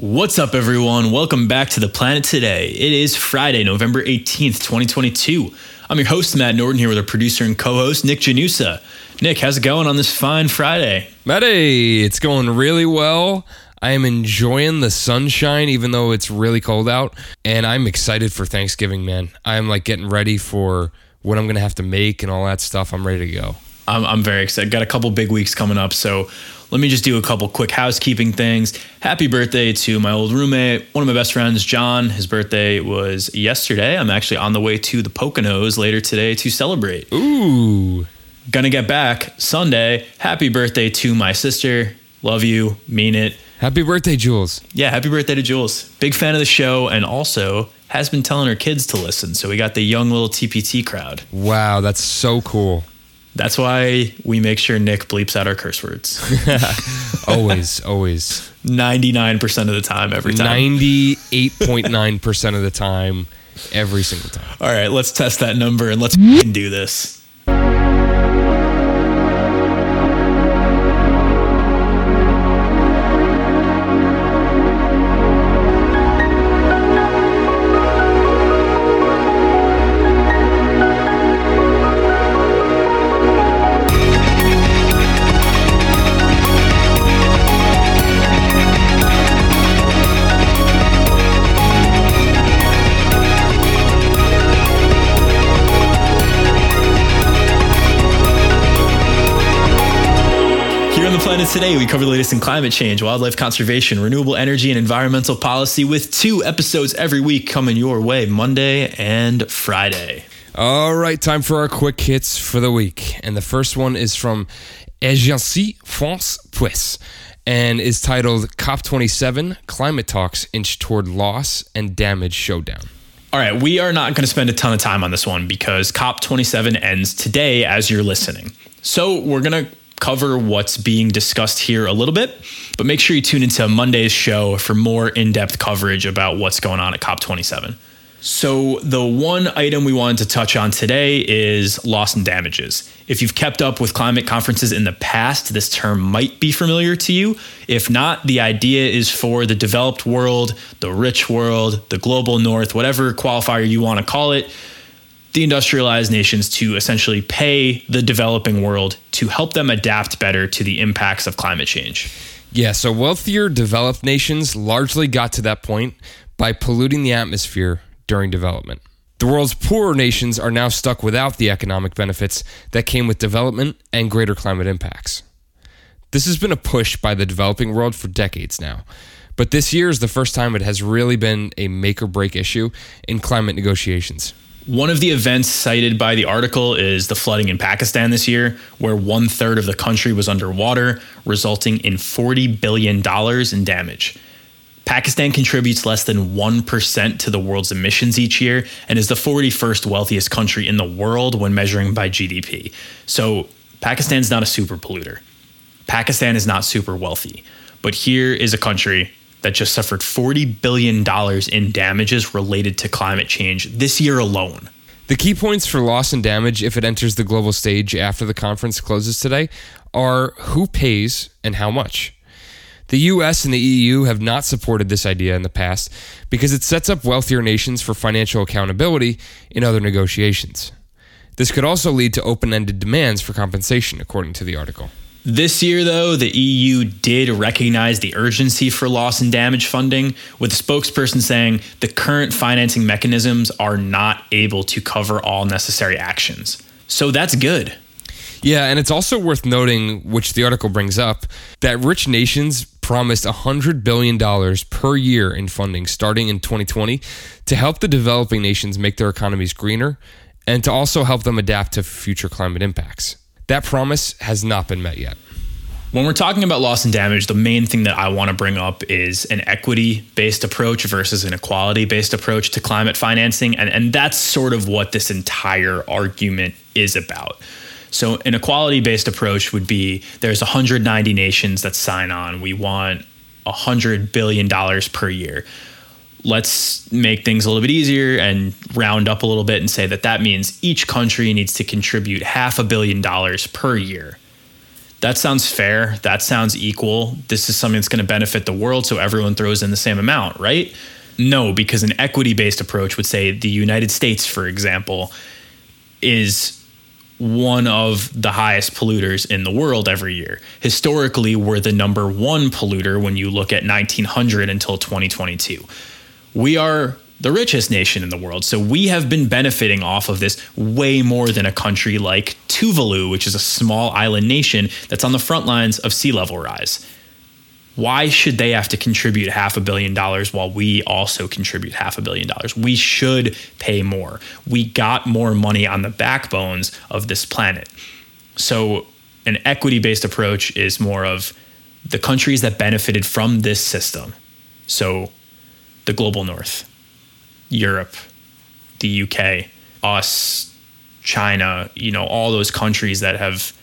What's up, everyone? Welcome back to the planet today. It is Friday, November 18th, 2022. I'm your host, Matt Norton, here with our producer and co host, Nick Janusa. Nick, how's it going on this fine Friday? Matty, it's going really well. I am enjoying the sunshine, even though it's really cold out. And I'm excited for Thanksgiving, man. I'm like getting ready for what I'm going to have to make and all that stuff. I'm ready to go. I'm, I'm very excited. Got a couple big weeks coming up. So let me just do a couple quick housekeeping things. Happy birthday to my old roommate, one of my best friends, John. His birthday was yesterday. I'm actually on the way to the Poconos later today to celebrate. Ooh. Gonna get back Sunday. Happy birthday to my sister. Love you. Mean it. Happy birthday, Jules. Yeah, happy birthday to Jules. Big fan of the show and also has been telling her kids to listen. So we got the young little TPT crowd. Wow, that's so cool. That's why we make sure Nick bleeps out our curse words. always, always. 99% of the time, every time. 98.9% of the time, every single time. All right, let's test that number and let's do this. Today we cover the latest in climate change, wildlife conservation, renewable energy, and environmental policy with two episodes every week coming your way Monday and Friday. All right, time for our quick hits for the week. And the first one is from Agence France Presse and is titled COP27 Climate Talks Inch Toward Loss and Damage Showdown. All right, we are not going to spend a ton of time on this one because COP27 ends today as you're listening. So we're going to cover what's being discussed here a little bit, but make sure you tune into Monday's show for more in depth coverage about what's going on at COP27. So, the one item we wanted to touch on today is loss and damages. If you've kept up with climate conferences in the past, this term might be familiar to you. If not, the idea is for the developed world, the rich world, the global north, whatever qualifier you want to call it, the industrialized nations to essentially pay the developing world to help them adapt better to the impacts of climate change. Yeah, so wealthier developed nations largely got to that point by polluting the atmosphere during development. The world's poorer nations are now stuck without the economic benefits that came with development and greater climate impacts. This has been a push by the developing world for decades now, but this year is the first time it has really been a make or break issue in climate negotiations. One of the events cited by the article is the flooding in Pakistan this year, where one third of the country was underwater, resulting in $40 billion in damage. Pakistan contributes less than 1% to the world's emissions each year and is the 41st wealthiest country in the world when measuring by GDP. So, Pakistan's not a super polluter. Pakistan is not super wealthy. But here is a country that just suffered $40 billion in damages related to climate change this year alone. The key points for loss and damage if it enters the global stage after the conference closes today are who pays and how much. The US and the EU have not supported this idea in the past because it sets up wealthier nations for financial accountability in other negotiations. This could also lead to open ended demands for compensation, according to the article. This year, though, the EU did recognize the urgency for loss and damage funding, with a spokesperson saying the current financing mechanisms are not able to cover all necessary actions. So that's good. Yeah, and it's also worth noting, which the article brings up, that rich nations promised $100 billion per year in funding starting in 2020 to help the developing nations make their economies greener and to also help them adapt to future climate impacts. That promise has not been met yet. When we're talking about loss and damage, the main thing that I want to bring up is an equity based approach versus an equality based approach to climate financing. And, and that's sort of what this entire argument is about. So, an equality based approach would be there's 190 nations that sign on. We want $100 billion per year. Let's make things a little bit easier and round up a little bit and say that that means each country needs to contribute half a billion dollars per year that sounds fair. That sounds equal. This is something that's going to benefit the world, so everyone throws in the same amount, right? No, because an equity based approach would say the United States, for example, is one of the highest polluters in the world every year. Historically, we're the number one polluter when you look at 1900 until 2022. We are the richest nation in the world. So we have been benefiting off of this way more than a country like Tuvalu, which is a small island nation that's on the front lines of sea level rise. Why should they have to contribute half a billion dollars while we also contribute half a billion dollars? We should pay more. We got more money on the backbones of this planet. So, an equity based approach is more of the countries that benefited from this system. So, the global north, Europe, the UK, us, China, you know, all those countries that have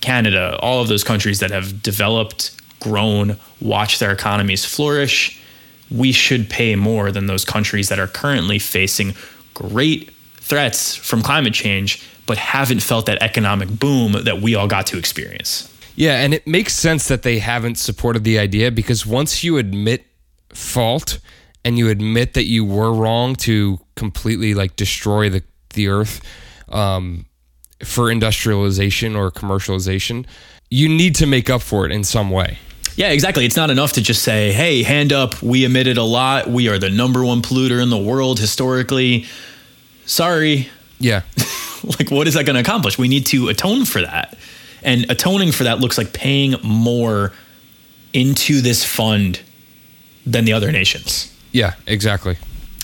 Canada, all of those countries that have developed grown, watched their economies flourish, we should pay more than those countries that are currently facing great threats from climate change, but haven't felt that economic boom that we all got to experience. Yeah, and it makes sense that they haven't supported the idea because once you admit fault and you admit that you were wrong to completely like destroy the the earth um, for industrialization or commercialization, you need to make up for it in some way. Yeah, exactly. It's not enough to just say, hey, hand up, we emitted a lot. We are the number one polluter in the world historically. Sorry. Yeah. like, what is that going to accomplish? We need to atone for that. And atoning for that looks like paying more into this fund than the other nations. Yeah, exactly.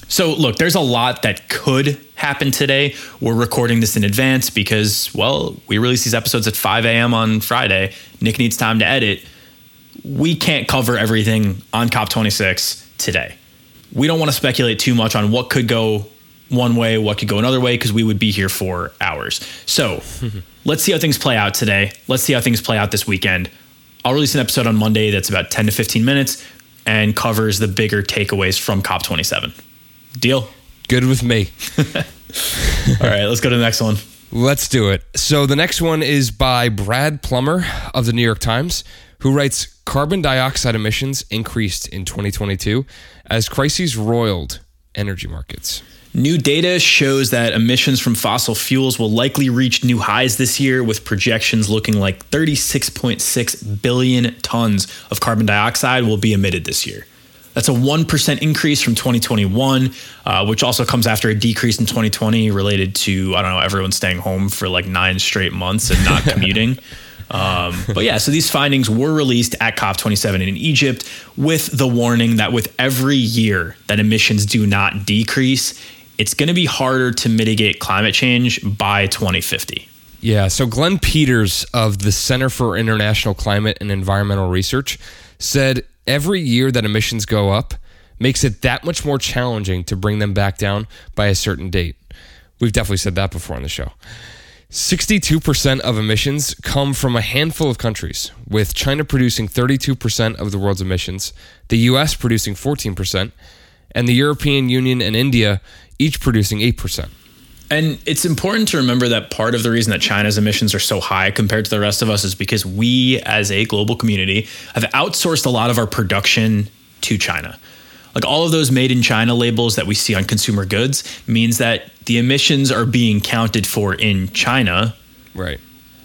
So, look, there's a lot that could happen today. We're recording this in advance because, well, we release these episodes at 5 a.m. on Friday. Nick needs time to edit we can't cover everything on COP26 today. We don't want to speculate too much on what could go one way, what could go another way, because we would be here for hours. So let's see how things play out today. Let's see how things play out this weekend. I'll release an episode on Monday that's about 10 to 15 minutes and covers the bigger takeaways from COP27. Deal? Good with me. All right, let's go to the next one. Let's do it. So the next one is by Brad Plumer of the New York Times who writes carbon dioxide emissions increased in 2022 as crises roiled energy markets. New data shows that emissions from fossil fuels will likely reach new highs this year, with projections looking like 36.6 billion tons of carbon dioxide will be emitted this year. That's a 1% increase from 2021, uh, which also comes after a decrease in 2020 related to, I don't know, everyone staying home for like nine straight months and not commuting. Um, but yeah, so these findings were released at COP27 in Egypt with the warning that with every year that emissions do not decrease, it's going to be harder to mitigate climate change by 2050. Yeah, so Glenn Peters of the Center for International Climate and Environmental Research said every year that emissions go up makes it that much more challenging to bring them back down by a certain date. We've definitely said that before on the show. 62% of emissions come from a handful of countries, with China producing 32% of the world's emissions, the US producing 14%, and the European Union and India each producing 8%. And it's important to remember that part of the reason that China's emissions are so high compared to the rest of us is because we, as a global community, have outsourced a lot of our production to China. Like all of those made in China labels that we see on consumer goods means that the emissions are being counted for in China. Right.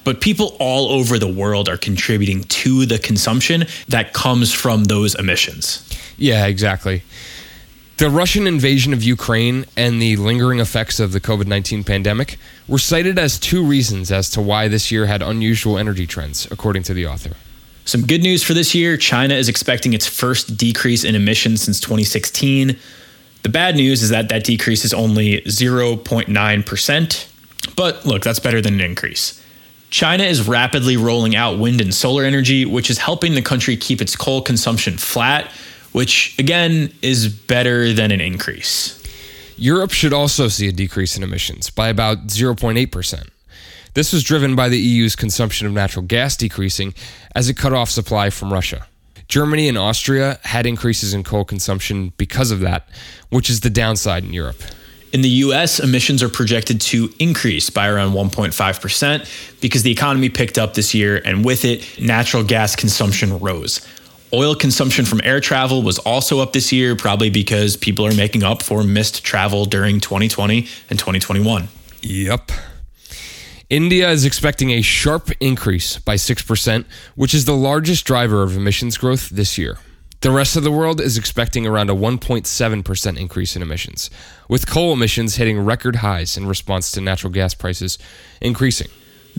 But people all over the world are contributing to the consumption that comes from those emissions. Yeah, exactly. The Russian invasion of Ukraine and the lingering effects of the COVID 19 pandemic were cited as two reasons as to why this year had unusual energy trends, according to the author. Some good news for this year China is expecting its first decrease in emissions since 2016. The bad news is that that decrease is only 0.9%. But look, that's better than an increase. China is rapidly rolling out wind and solar energy, which is helping the country keep its coal consumption flat, which again is better than an increase. Europe should also see a decrease in emissions by about 0.8%. This was driven by the EU's consumption of natural gas decreasing as it cut off supply from Russia. Germany and Austria had increases in coal consumption because of that, which is the downside in Europe. In the US, emissions are projected to increase by around 1.5% because the economy picked up this year, and with it, natural gas consumption rose. Oil consumption from air travel was also up this year, probably because people are making up for missed travel during 2020 and 2021. Yep. India is expecting a sharp increase by 6%, which is the largest driver of emissions growth this year. The rest of the world is expecting around a 1.7% increase in emissions, with coal emissions hitting record highs in response to natural gas prices increasing.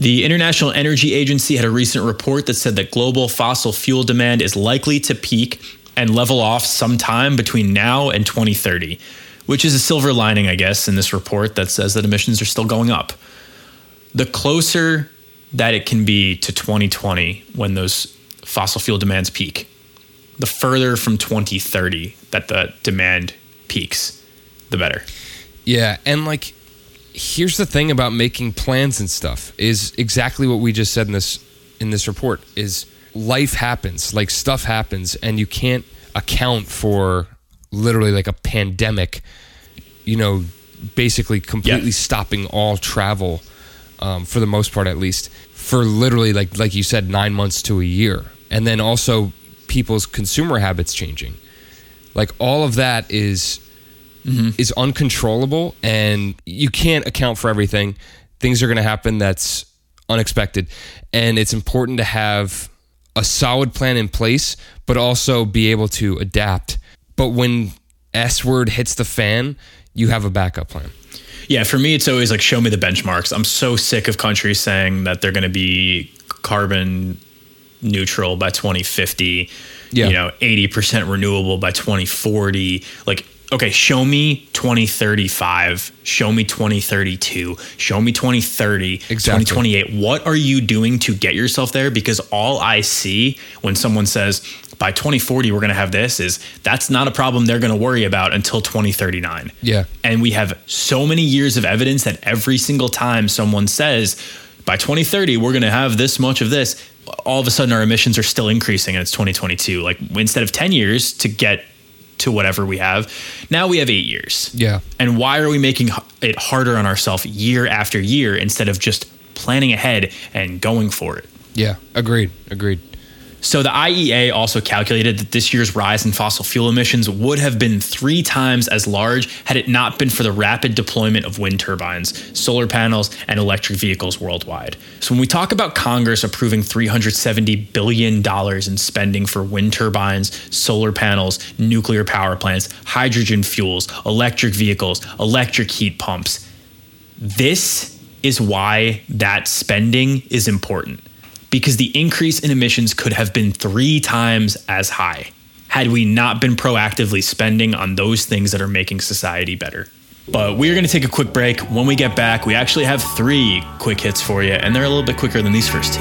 The International Energy Agency had a recent report that said that global fossil fuel demand is likely to peak and level off sometime between now and 2030, which is a silver lining, I guess, in this report that says that emissions are still going up. The closer that it can be to 2020 when those fossil fuel demands peak, the further from 2030 that the demand peaks, the better. Yeah, and like here's the thing about making plans and stuff is exactly what we just said in this in this report is life happens, like stuff happens and you can't account for literally like a pandemic, you know, basically completely yeah. stopping all travel um, for the most part at least for literally like like you said 9 months to a year. And then also people's consumer habits changing. Like all of that is mm-hmm. is uncontrollable and you can't account for everything. Things are going to happen that's unexpected and it's important to have a solid plan in place but also be able to adapt. But when S word hits the fan, you have a backup plan. Yeah, for me, it's always like show me the benchmarks. I'm so sick of countries saying that they're going to be carbon neutral by 2050 yeah. you know 80% renewable by 2040 like okay show me 2035 show me 2032 show me 2030 exactly. 2028 what are you doing to get yourself there? Because all i see when someone says by 2040 we're going to have this is that's not a problem they're going to worry about until 2039 yeah. And we have so many years of evidence that every single time someone says by 2030 we're going to have this much of this all of a sudden our emissions are still increasing and it's 2022 like instead of 10 years to get to whatever we have. Now we have 8 years. Yeah. And why are we making it harder on ourselves year after year instead of just planning ahead and going for it? Yeah agreed agreed so the IEA also calculated that this year's rise in fossil fuel emissions would have been three times as large had it not been for the rapid deployment of wind turbines, solar panels, and electric vehicles worldwide. So when we talk about Congress approving $370 billion in spending for wind turbines, solar panels, nuclear power plants, hydrogen fuels, electric vehicles, electric heat pumps, this is why that spending is important because the increase in emissions could have been three times as high had we not been proactively spending on those things that are making society better. But we're going to take a quick break. When we get back, we actually have three quick hits for you, and they're a little bit quicker than these first two.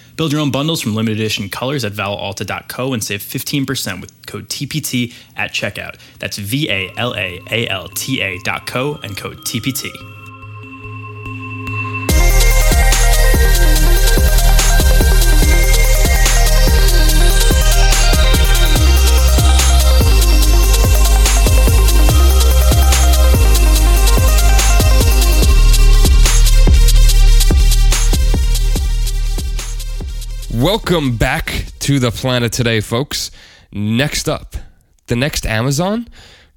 Build your own bundles from limited edition colors at valalta.co and save 15% with code TPT at checkout. That's V A L A A L T A.co and code TPT. Welcome back to the planet today, folks. Next up, the next Amazon,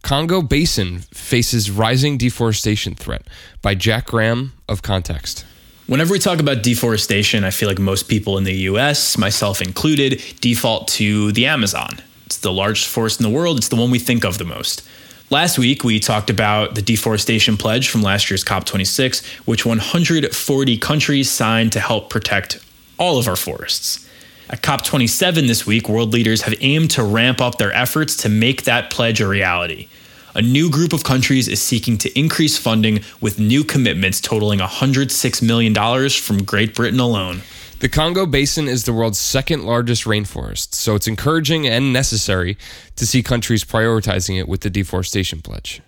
Congo Basin faces rising deforestation threat by Jack Graham of Context. Whenever we talk about deforestation, I feel like most people in the US, myself included, default to the Amazon. It's the largest forest in the world, it's the one we think of the most. Last week, we talked about the deforestation pledge from last year's COP26, which 140 countries signed to help protect all of our forests. At COP27 this week, world leaders have aimed to ramp up their efforts to make that pledge a reality. A new group of countries is seeking to increase funding with new commitments totaling $106 million from Great Britain alone. The Congo Basin is the world's second largest rainforest, so it's encouraging and necessary to see countries prioritizing it with the deforestation pledge.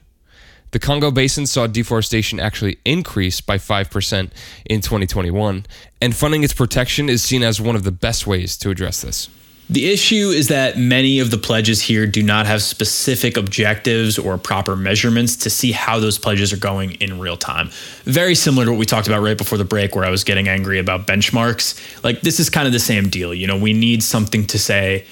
The Congo Basin saw deforestation actually increase by 5% in 2021, and funding its protection is seen as one of the best ways to address this. The issue is that many of the pledges here do not have specific objectives or proper measurements to see how those pledges are going in real time. Very similar to what we talked about right before the break, where I was getting angry about benchmarks. Like, this is kind of the same deal. You know, we need something to say,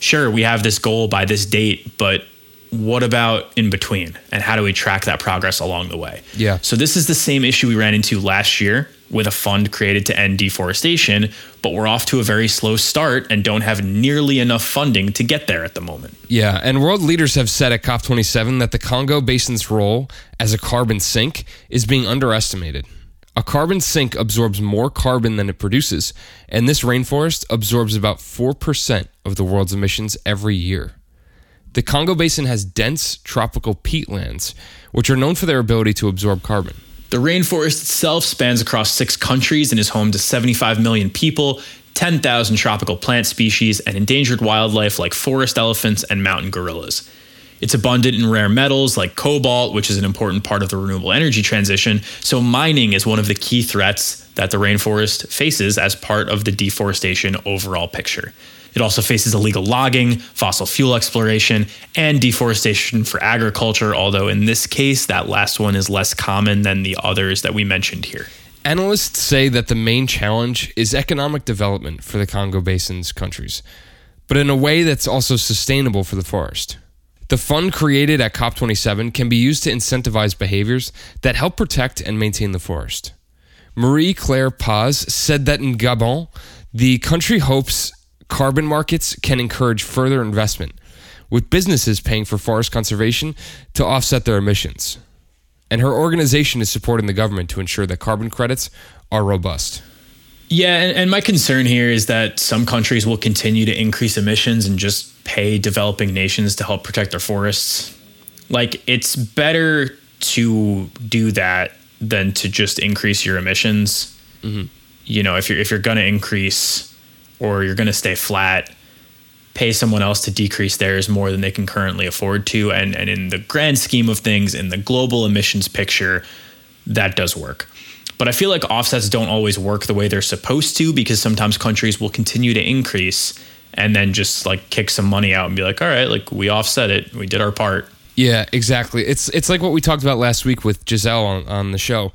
sure, we have this goal by this date, but what about in between? And how do we track that progress along the way? Yeah. So, this is the same issue we ran into last year with a fund created to end deforestation, but we're off to a very slow start and don't have nearly enough funding to get there at the moment. Yeah, and world leaders have said at COP27 that the Congo Basin's role as a carbon sink is being underestimated. A carbon sink absorbs more carbon than it produces, and this rainforest absorbs about 4% of the world's emissions every year. The Congo Basin has dense tropical peatlands, which are known for their ability to absorb carbon. The rainforest itself spans across six countries and is home to 75 million people, 10,000 tropical plant species, and endangered wildlife like forest elephants and mountain gorillas. It's abundant in rare metals like cobalt, which is an important part of the renewable energy transition. So, mining is one of the key threats that the rainforest faces as part of the deforestation overall picture. It also faces illegal logging, fossil fuel exploration, and deforestation for agriculture, although in this case, that last one is less common than the others that we mentioned here. Analysts say that the main challenge is economic development for the Congo Basin's countries, but in a way that's also sustainable for the forest. The fund created at COP27 can be used to incentivize behaviors that help protect and maintain the forest. Marie Claire Paiz said that in Gabon, the country hopes carbon markets can encourage further investment, with businesses paying for forest conservation to offset their emissions. And her organization is supporting the government to ensure that carbon credits are robust. Yeah, and, and, my concern here is that some countries will continue to increase emissions and just pay developing nations to help protect their forests. Like, it's better to do that than to just increase your emissions. Mm-hmm. You know, if you're if you're going to increase or you're going to stay flat, pay someone else to decrease theirs more than they can currently afford to. And, and in the grand scheme of things, in the global emissions picture, that does work. But I feel like offsets don't always work the way they're supposed to because sometimes countries will continue to increase and then just like kick some money out and be like, all right, like we offset it, we did our part. Yeah, exactly. It's it's like what we talked about last week with Giselle on, on the show.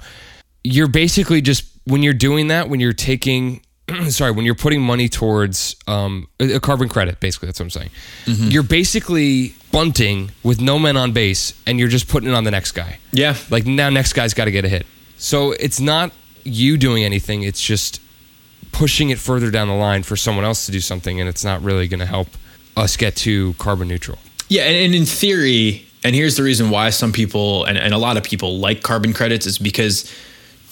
You're basically just when you're doing that, when you're taking sorry, when you're putting money towards um, a carbon credit, basically, that's what I'm saying. Mm-hmm. You're basically bunting with no men on base, and you're just putting it on the next guy. Yeah. Like now, next guy's got to get a hit. So it's not you doing anything. It's just pushing it further down the line for someone else to do something, and it's not really going to help us get to carbon neutral. Yeah, and, and in theory, and here's the reason why some people and, and a lot of people like carbon credits is because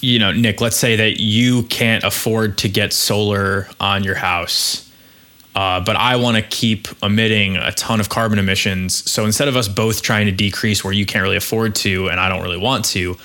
you know, Nick, let's say that you can't afford to get solar on your house, uh, but I want to keep emitting a ton of carbon emissions. So instead of us both trying to decrease where you can't really afford to and I don't really want to,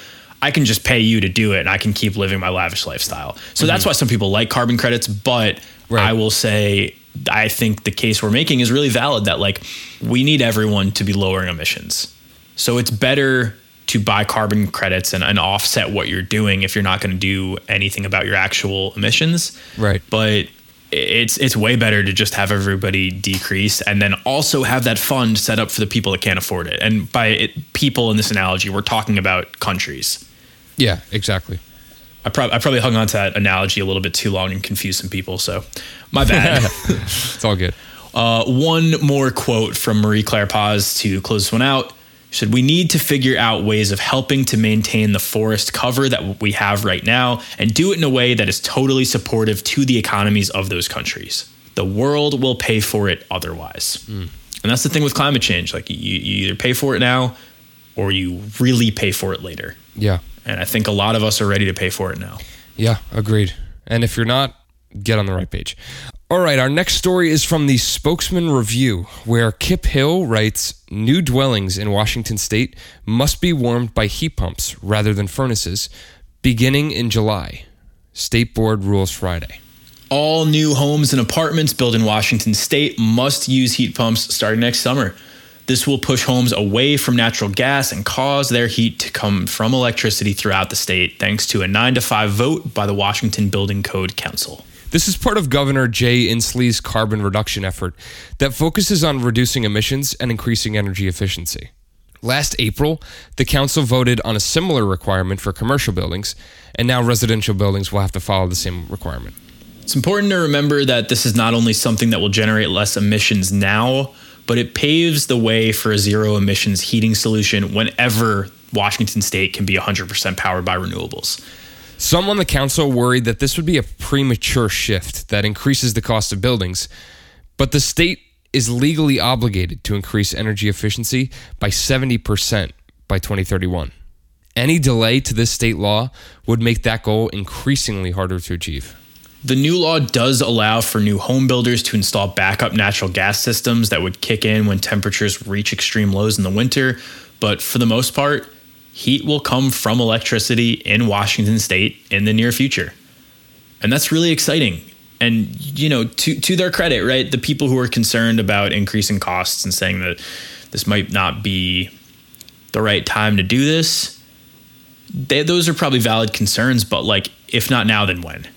I can just pay you to do it and I can keep living my lavish lifestyle. So mm-hmm. that's why some people like carbon credits, but right. I will say I think the case we're making is really valid that like we need everyone to be lowering emissions. So it's better to buy carbon credits and, and offset what you're doing if you're not going to do anything about your actual emissions. Right. But it's it's way better to just have everybody decrease and then also have that fund set up for the people that can't afford it. And by it, people in this analogy, we're talking about countries. Yeah, exactly. I, I probably hung on to that analogy a little bit too long and confused some people. So my bad. it's all good. Uh, one more quote from Marie Claire Paiz to close this one out. Said we need to figure out ways of helping to maintain the forest cover that we have right now and do it in a way that is totally supportive to the economies of those countries. The world will pay for it otherwise. Mm. And that's the thing with climate change. Like you, you either pay for it now or you really pay for it later. Yeah. And I think a lot of us are ready to pay for it now. Yeah, agreed. And if you're not, get on the right page. All right, our next story is from the Spokesman Review, where Kip Hill writes New dwellings in Washington state must be warmed by heat pumps rather than furnaces, beginning in July. State Board rules Friday. All new homes and apartments built in Washington state must use heat pumps starting next summer. This will push homes away from natural gas and cause their heat to come from electricity throughout the state, thanks to a 9 to 5 vote by the Washington Building Code Council. This is part of Governor Jay Inslee's carbon reduction effort that focuses on reducing emissions and increasing energy efficiency. Last April, the council voted on a similar requirement for commercial buildings, and now residential buildings will have to follow the same requirement. It's important to remember that this is not only something that will generate less emissions now, but it paves the way for a zero emissions heating solution whenever Washington state can be 100% powered by renewables. Some on the council worried that this would be a premature shift that increases the cost of buildings, but the state is legally obligated to increase energy efficiency by 70% by 2031. Any delay to this state law would make that goal increasingly harder to achieve. The new law does allow for new home builders to install backup natural gas systems that would kick in when temperatures reach extreme lows in the winter, but for the most part, heat will come from electricity in Washington state in the near future. And that's really exciting. And you know, to to their credit, right? The people who are concerned about increasing costs and saying that this might not be the right time to do this, they, those are probably valid concerns, but like if not now then when?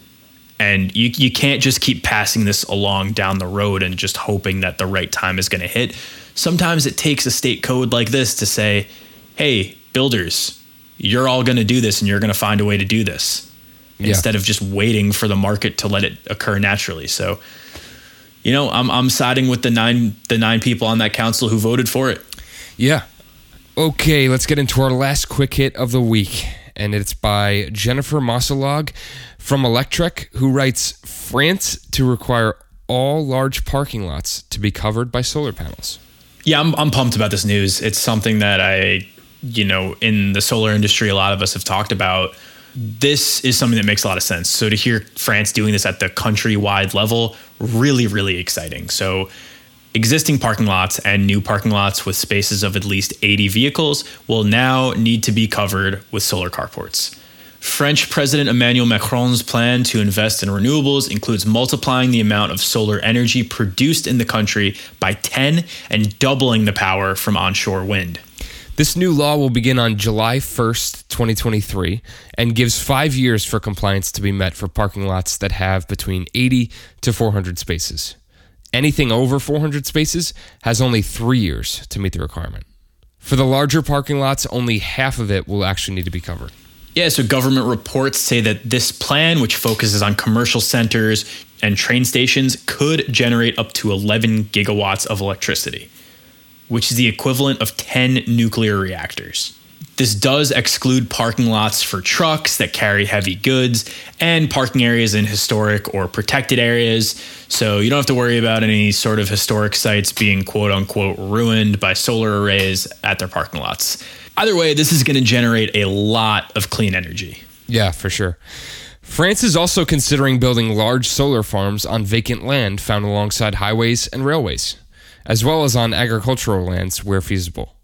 And you you can't just keep passing this along down the road and just hoping that the right time is going to hit. Sometimes it takes a state code like this to say, "Hey, builders, you're all going to do this and you're going to find a way to do this yeah. instead of just waiting for the market to let it occur naturally. So, you know, I'm I'm siding with the nine the nine people on that council who voted for it. Yeah. Okay, let's get into our last quick hit of the week, and it's by Jennifer Mosselog from Electrek, who writes France to require all large parking lots to be covered by solar panels. Yeah, I'm I'm pumped about this news. It's something that I you know, in the solar industry, a lot of us have talked about. This is something that makes a lot of sense. So to hear France doing this at the countrywide level, really, really exciting. So existing parking lots and new parking lots with spaces of at least 80 vehicles will now need to be covered with solar carports. French President Emmanuel Macron's plan to invest in renewables includes multiplying the amount of solar energy produced in the country by 10 and doubling the power from onshore wind. This new law will begin on July 1st, 2023, and gives five years for compliance to be met for parking lots that have between 80 to 400 spaces. Anything over 400 spaces has only three years to meet the requirement. For the larger parking lots, only half of it will actually need to be covered. Yeah, so government reports say that this plan, which focuses on commercial centers and train stations, could generate up to 11 gigawatts of electricity which is the equivalent of 10 nuclear reactors. This does exclude parking lots for trucks that carry heavy goods and parking areas in historic or protected areas. So you don't have to worry about any sort of historic sites being quote unquote ruined by solar arrays at their parking lots. Either way, this is going to generate a lot of clean energy. Yeah, for sure. France is also considering building large solar farms on vacant land found alongside highways and railways as well as on agricultural lands where feasible.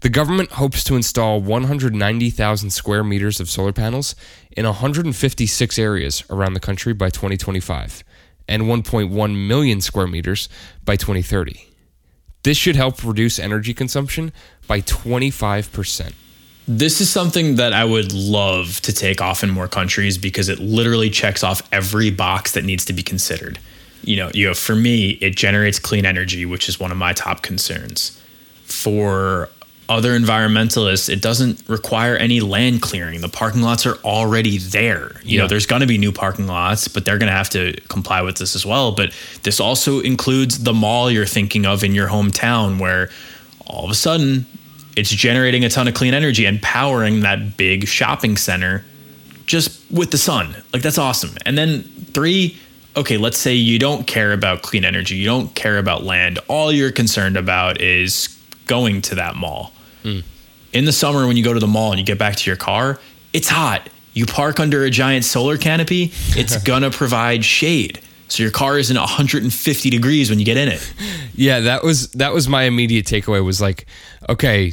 The government hopes to install 190,000 square meters of solar panels in 156 areas around the country by 2025 and 1.1 million square meters by 2030. This should help reduce energy consumption by 25%. This is something that I would love to take off in more countries because it literally checks off every box that needs to be considered you know, you know, for me, it generates clean energy, which is one of my top concerns. For other environmentalists, it doesn't require any land clearing. The parking lots are already there. You yeah. know, there's going to be new parking lots, but they're going to have to comply with this as well. But this also includes the mall you're thinking of in your hometown, where all of a sudden it's generating a ton of clean energy and powering that big shopping center just with the sun. Like that's awesome. And then three, okay, let's say you don't care about clean energy, you don't care about land. All you're concerned about is going to that mall. Mm. In the summer, when you go to the mall and you get back to your car, it's hot. You park under a giant solar canopy, it's gonna provide shade. So your car isn't 150 degrees when you get in it. Yeah, that was that was my immediate takeaway was like, okay,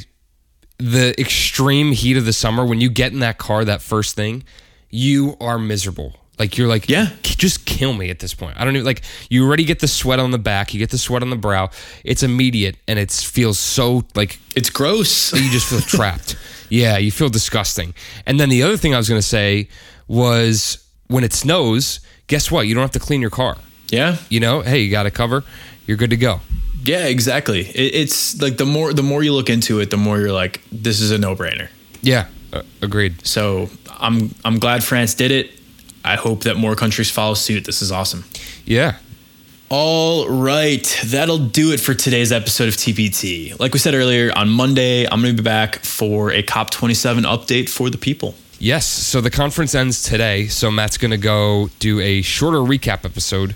the extreme heat of the summer when you get in that car that first thing, you are miserable. Like you're like, yeah, just kill me at this point. I don't know. Like you already get the sweat on the back, you get the sweat on the brow. It's immediate and it feels so like it's gross. You just feel trapped. Yeah, you feel disgusting. And then the other thing I was going to say was when it snows, guess what? You don't have to clean your car. Yeah. You know, hey, you got a cover, you're good to go. Yeah, exactly. It, it's like the more the more you look into it, the more you're like, this is a no brainer. Yeah, uh, agreed. So I'm I'm glad France did it. I hope that more countries follow suit. This is awesome. Yeah. All right, that'll do it for today's episode of TPT. Like we said earlier, on Monday, I'm going to be back for a COP27 update for the people. Yes, so the conference ends today, so Matt's going to go do a shorter recap episode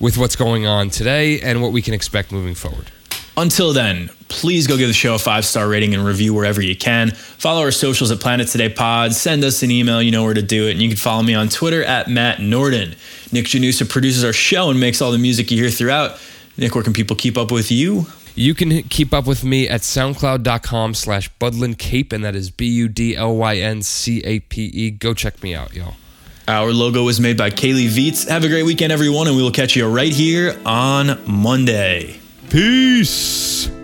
with what's going on today and what we can expect moving forward. Until then, please go give the show a five star rating and review wherever you can. Follow our socials at Planet Today Pod. Send us an email. You know where to do it. And you can follow me on Twitter at Matt Norden. Nick Janusa produces our show and makes all the music you hear throughout. Nick, where can people keep up with you? You can keep up with me at soundcloud.com slash budlyncape, and that is B U D L Y N C A P E. Go check me out, y'all. Our logo was made by Kaylee Viets. Have a great weekend, everyone, and we will catch you right here on Monday. Peace.